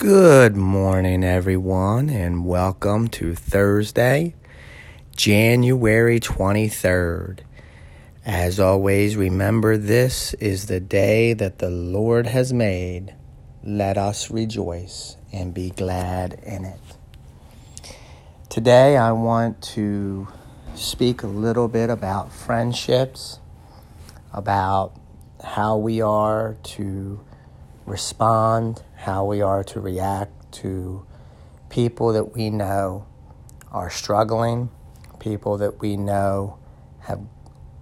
Good morning, everyone, and welcome to Thursday, January 23rd. As always, remember this is the day that the Lord has made. Let us rejoice and be glad in it. Today, I want to speak a little bit about friendships, about how we are to respond, how we are to react to people that we know are struggling, people that we know have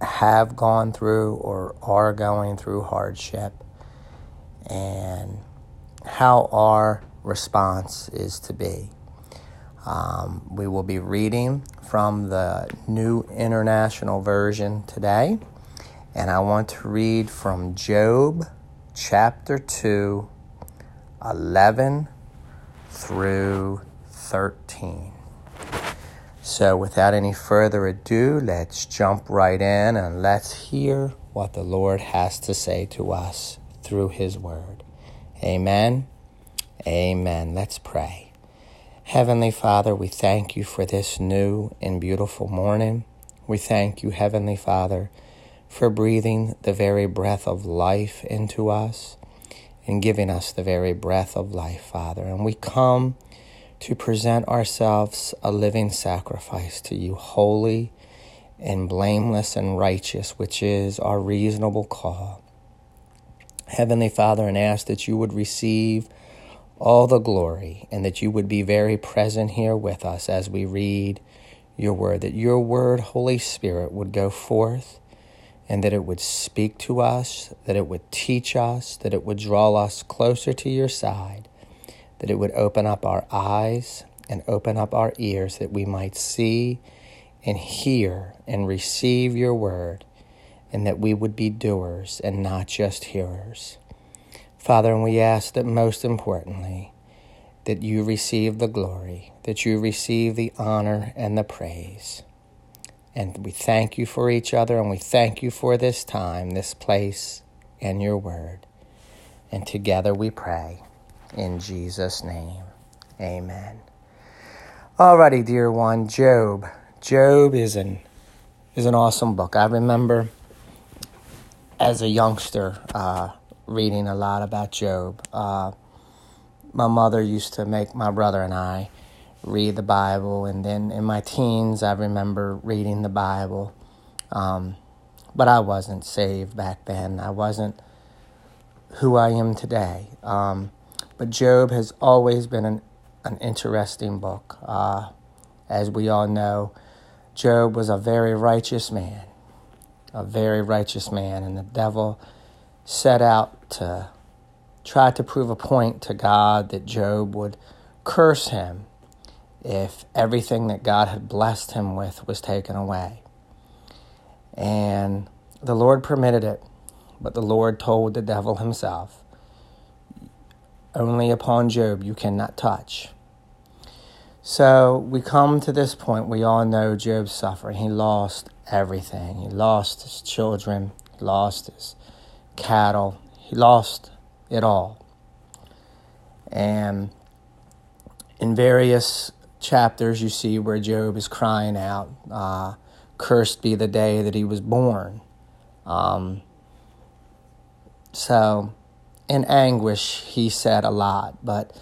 have gone through or are going through hardship, and how our response is to be. Um, we will be reading from the New International Version today, and I want to read from Job chapter 2, 11 through 13. So, without any further ado, let's jump right in and let's hear what the Lord has to say to us through His Word. Amen. Amen. Let's pray. Heavenly Father, we thank you for this new and beautiful morning. We thank you, Heavenly Father for breathing the very breath of life into us and giving us the very breath of life, Father. And we come to present ourselves a living sacrifice to you, holy and blameless and righteous, which is our reasonable call. Heavenly Father, and ask that you would receive all the glory and that you would be very present here with us as we read your word, that your word, Holy Spirit, would go forth and that it would speak to us, that it would teach us, that it would draw us closer to your side, that it would open up our eyes and open up our ears that we might see and hear and receive your word, and that we would be doers and not just hearers. Father, and we ask that most importantly, that you receive the glory, that you receive the honor and the praise. And we thank you for each other and we thank you for this time, this place, and your word. And together we pray in Jesus' name. Amen. Alrighty, dear one, Job. Job is an is an awesome book. I remember as a youngster uh, reading a lot about Job. Uh, my mother used to make my brother and I read the Bible. And then in my teens, I remember reading the Bible. Um, but I wasn't saved back then. I wasn't who I am today. Um, but Job has always been an, an interesting book. Uh, as we all know, Job was a very righteous man, a very righteous man, and the devil set out to try to prove a point to God that Job would curse him if everything that God had blessed him with was taken away. And the Lord permitted it, but the Lord told the devil himself, Only upon Job you cannot touch. So we come to this point, we all know Job's suffering. He lost everything. He lost his children, he lost his cattle, he lost it all. And in various chapters, you see where Job is crying out, uh, Cursed be the day that he was born. Um, so, in anguish, he said a lot, but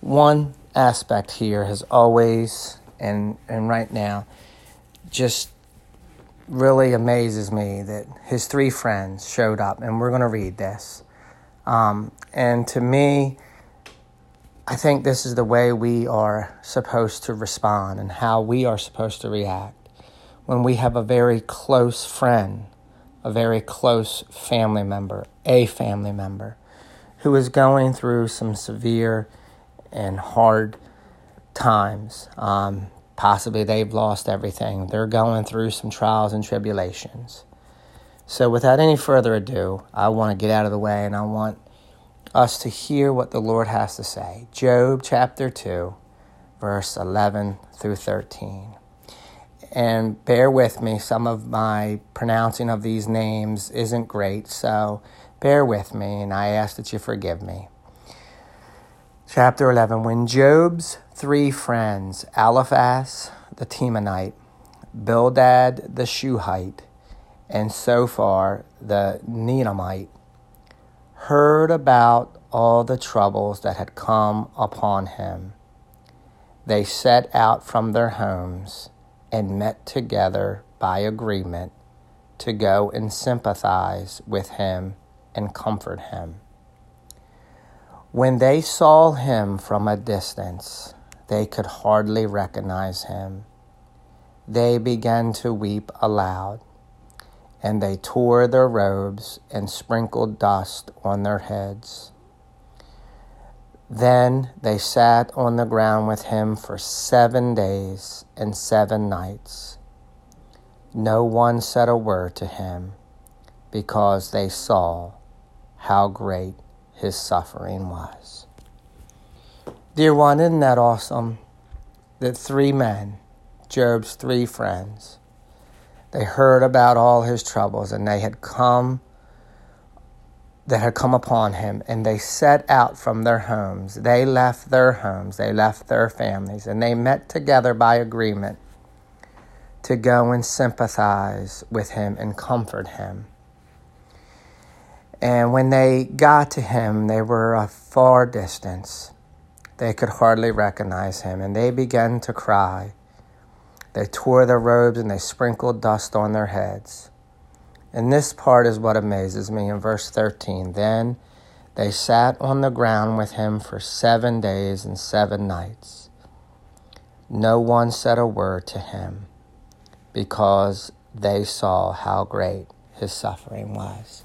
one aspect here has always, and, and right now, just really amazes me that his three friends showed up, and we're going to read this. Um, and to me, I think this is the way we are supposed to respond and how we are supposed to react when we have a very close friend, a very close family member, a family member who is going through some severe and hard times. Um, possibly they've lost everything. They're going through some trials and tribulations. So, without any further ado, I want to get out of the way and I want us to hear what the Lord has to say. Job chapter 2, verse 11 through 13. And bear with me, some of my pronouncing of these names isn't great, so bear with me, and I ask that you forgive me. Chapter 11 When Job's three friends, Eliphaz the Temanite, Bildad the Shuhite, and Zophar the Naamite, heard about all the troubles that had come upon him, they set out from their homes and met together by agreement to go and sympathize with him and comfort him. When they saw him from a distance, they could hardly recognize him. They began to weep aloud, and they tore their robes and sprinkled dust on their heads. Then they sat on the ground with him for seven days and seven nights. No one said a word to him because they saw how great his suffering was. Dear one, isn't that awesome? That three men, Job's three friends, they heard about all his troubles and they had come that had come upon him and they set out from their homes. They left their homes, they left their families, and they met together by agreement to go and sympathize with him and comfort him. And when they got to him, they were a far distance. They could hardly recognize him, and they began to cry. They tore their robes and they sprinkled dust on their heads. And this part is what amazes me in verse 13. Then they sat on the ground with him for seven days and seven nights. No one said a word to him because they saw how great his suffering was.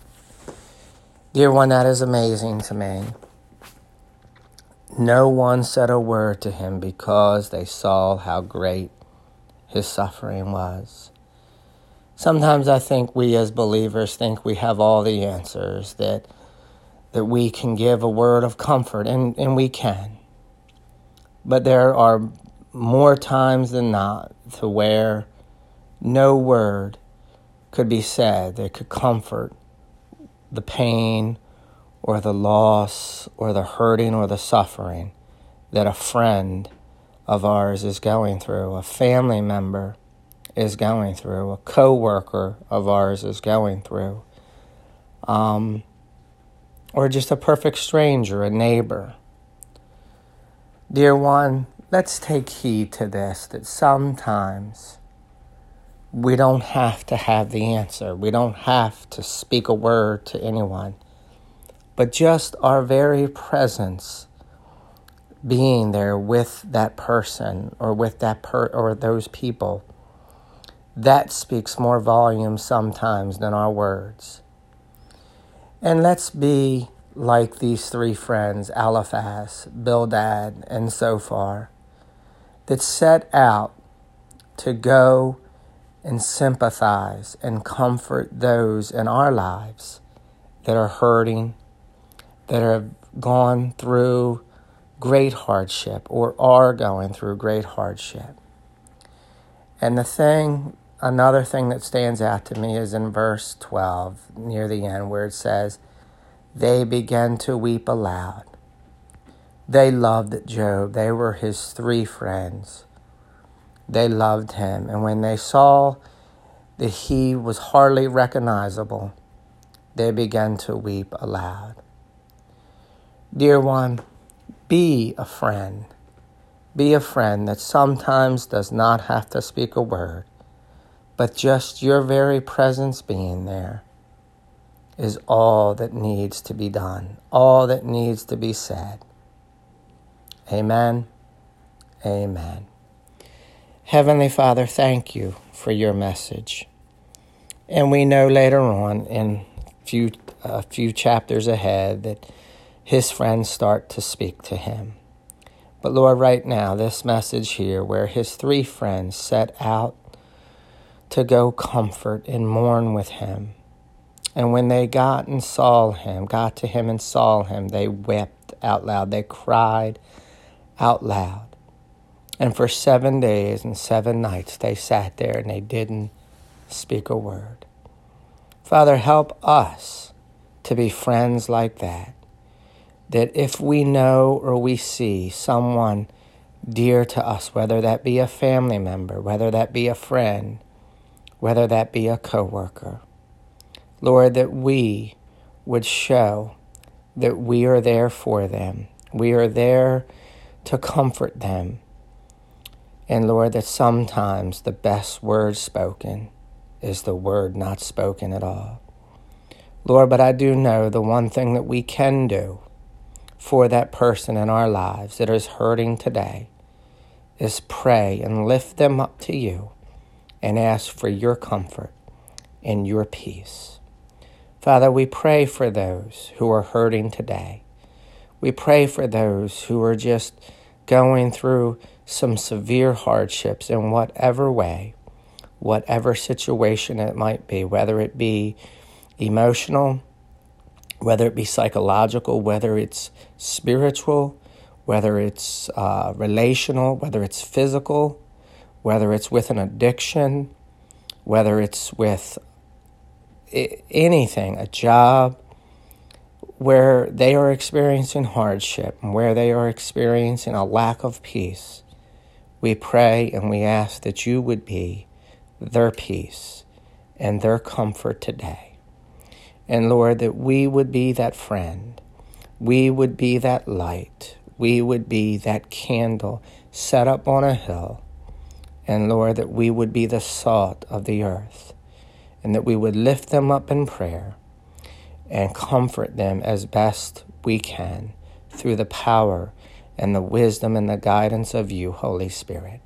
Dear one, that is amazing to me. No one said a word to him because they saw how great his suffering was. Sometimes I think we as believers think we have all the answers, that, that we can give a word of comfort, and, and we can. But there are more times than not to where no word could be said that could comfort the pain or the loss or the hurting or the suffering that a friend of ours is going through, a family member is going through, a coworker of ours is going through, um, or just a perfect stranger, a neighbor. Dear one, let's take heed to this that sometimes we don't have to have the answer. We don't have to speak a word to anyone. But just our very presence being there with that person or with that per or those people that speaks more volume sometimes than our words. And let's be like these three friends, Eliphaz, Bildad, and Zophar, that set out to go and sympathize and comfort those in our lives that are hurting, that have gone through great hardship or are going through great hardship. And the thing, another thing that stands out to me is in verse 12, near the end, where it says, They began to weep aloud. They loved Job. They were his three friends they loved him. And when they saw that he was hardly recognizable, they began to weep aloud. Dear one, be a friend. Be a friend that sometimes does not have to speak a word, but just your very presence being there is all that needs to be done, all that needs to be said. Amen. Amen. Heavenly Father, thank you for your message. And we know later on in few a few chapters ahead that his friends start to speak to him. But Lord, right now, this message here where his three friends set out to go comfort and mourn with him. And when they got and saw him, got to him and saw him, they wept out loud. They cried out loud. And for seven days and seven nights they sat there and they didn't speak a word. Father, help us to be friends like that. That if we know or we see someone dear to us, whether that be a family member, whether that be a friend, whether that be a coworker, Lord, that we would show that we are there for them. We are there to comfort them. And Lord, that sometimes the best word spoken is the word not spoken at all. Lord, but I do know the one thing that we can do for that person in our lives that is hurting today is pray and lift them up to you and ask for your comfort and your peace. Father, we pray for those who are hurting today. We pray for those who are just going through some severe hardships in whatever way, whatever situation it might be, whether it be emotional, whether it be psychological, whether it's spiritual, whether it's uh, relational, whether it's physical, whether it's with an addiction, whether it's with anything, a job, where they are experiencing hardship and where they are experiencing a lack of peace, we pray and we ask that you would be their peace and their comfort today. And Lord, that we would be that friend. We would be that light. We would be that candle set up on a hill. And Lord, that we would be the salt of the earth. And that we would lift them up in prayer and comfort them as best we can through the power and the wisdom and the guidance of you, Holy Spirit.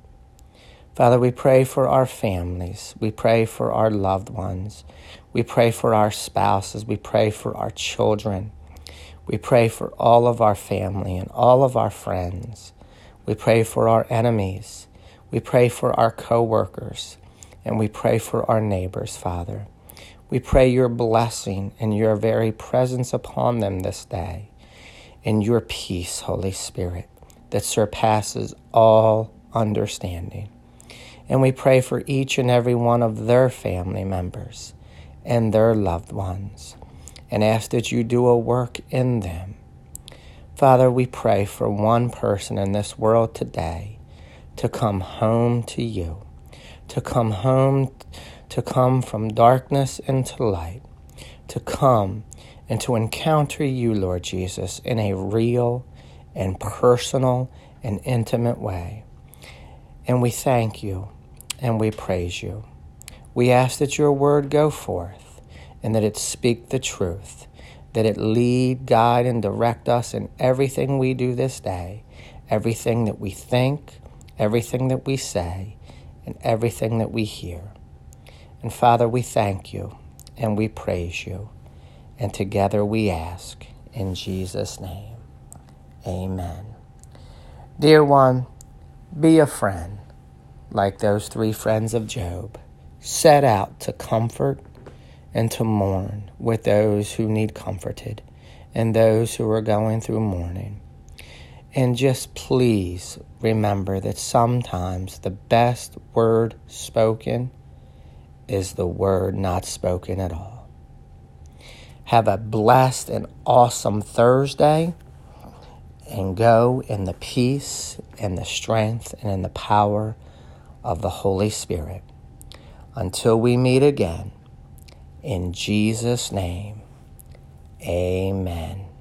Father, we pray for our families. We pray for our loved ones. We pray for our spouses. We pray for our children. We pray for all of our family and all of our friends. We pray for our enemies. We pray for our coworkers. And we pray for our neighbors, Father. We pray your blessing and your very presence upon them this day, and your peace, Holy Spirit, that surpasses all understanding. And we pray for each and every one of their family members and their loved ones and ask that you do a work in them. Father, we pray for one person in this world today to come home to you, to come home, to come from darkness into light, to come and to encounter you, Lord Jesus, in a real and personal and intimate way. And we thank you and we praise you. We ask that your word go forth and that it speak the truth, that it lead, guide, and direct us in everything we do this day, everything that we think, everything that we say, and everything that we hear. And Father, we thank you and we praise you. And together we ask in Jesus' name. Amen. Dear one, be a friend like those three friends of Job, set out to comfort and to mourn with those who need comforted and those who are going through mourning. And just please remember that sometimes the best word spoken is the word not spoken at all. Have a blessed and awesome Thursday and go in the peace and the strength and in the power of the Holy Spirit. Until we meet again, in Jesus' name, amen.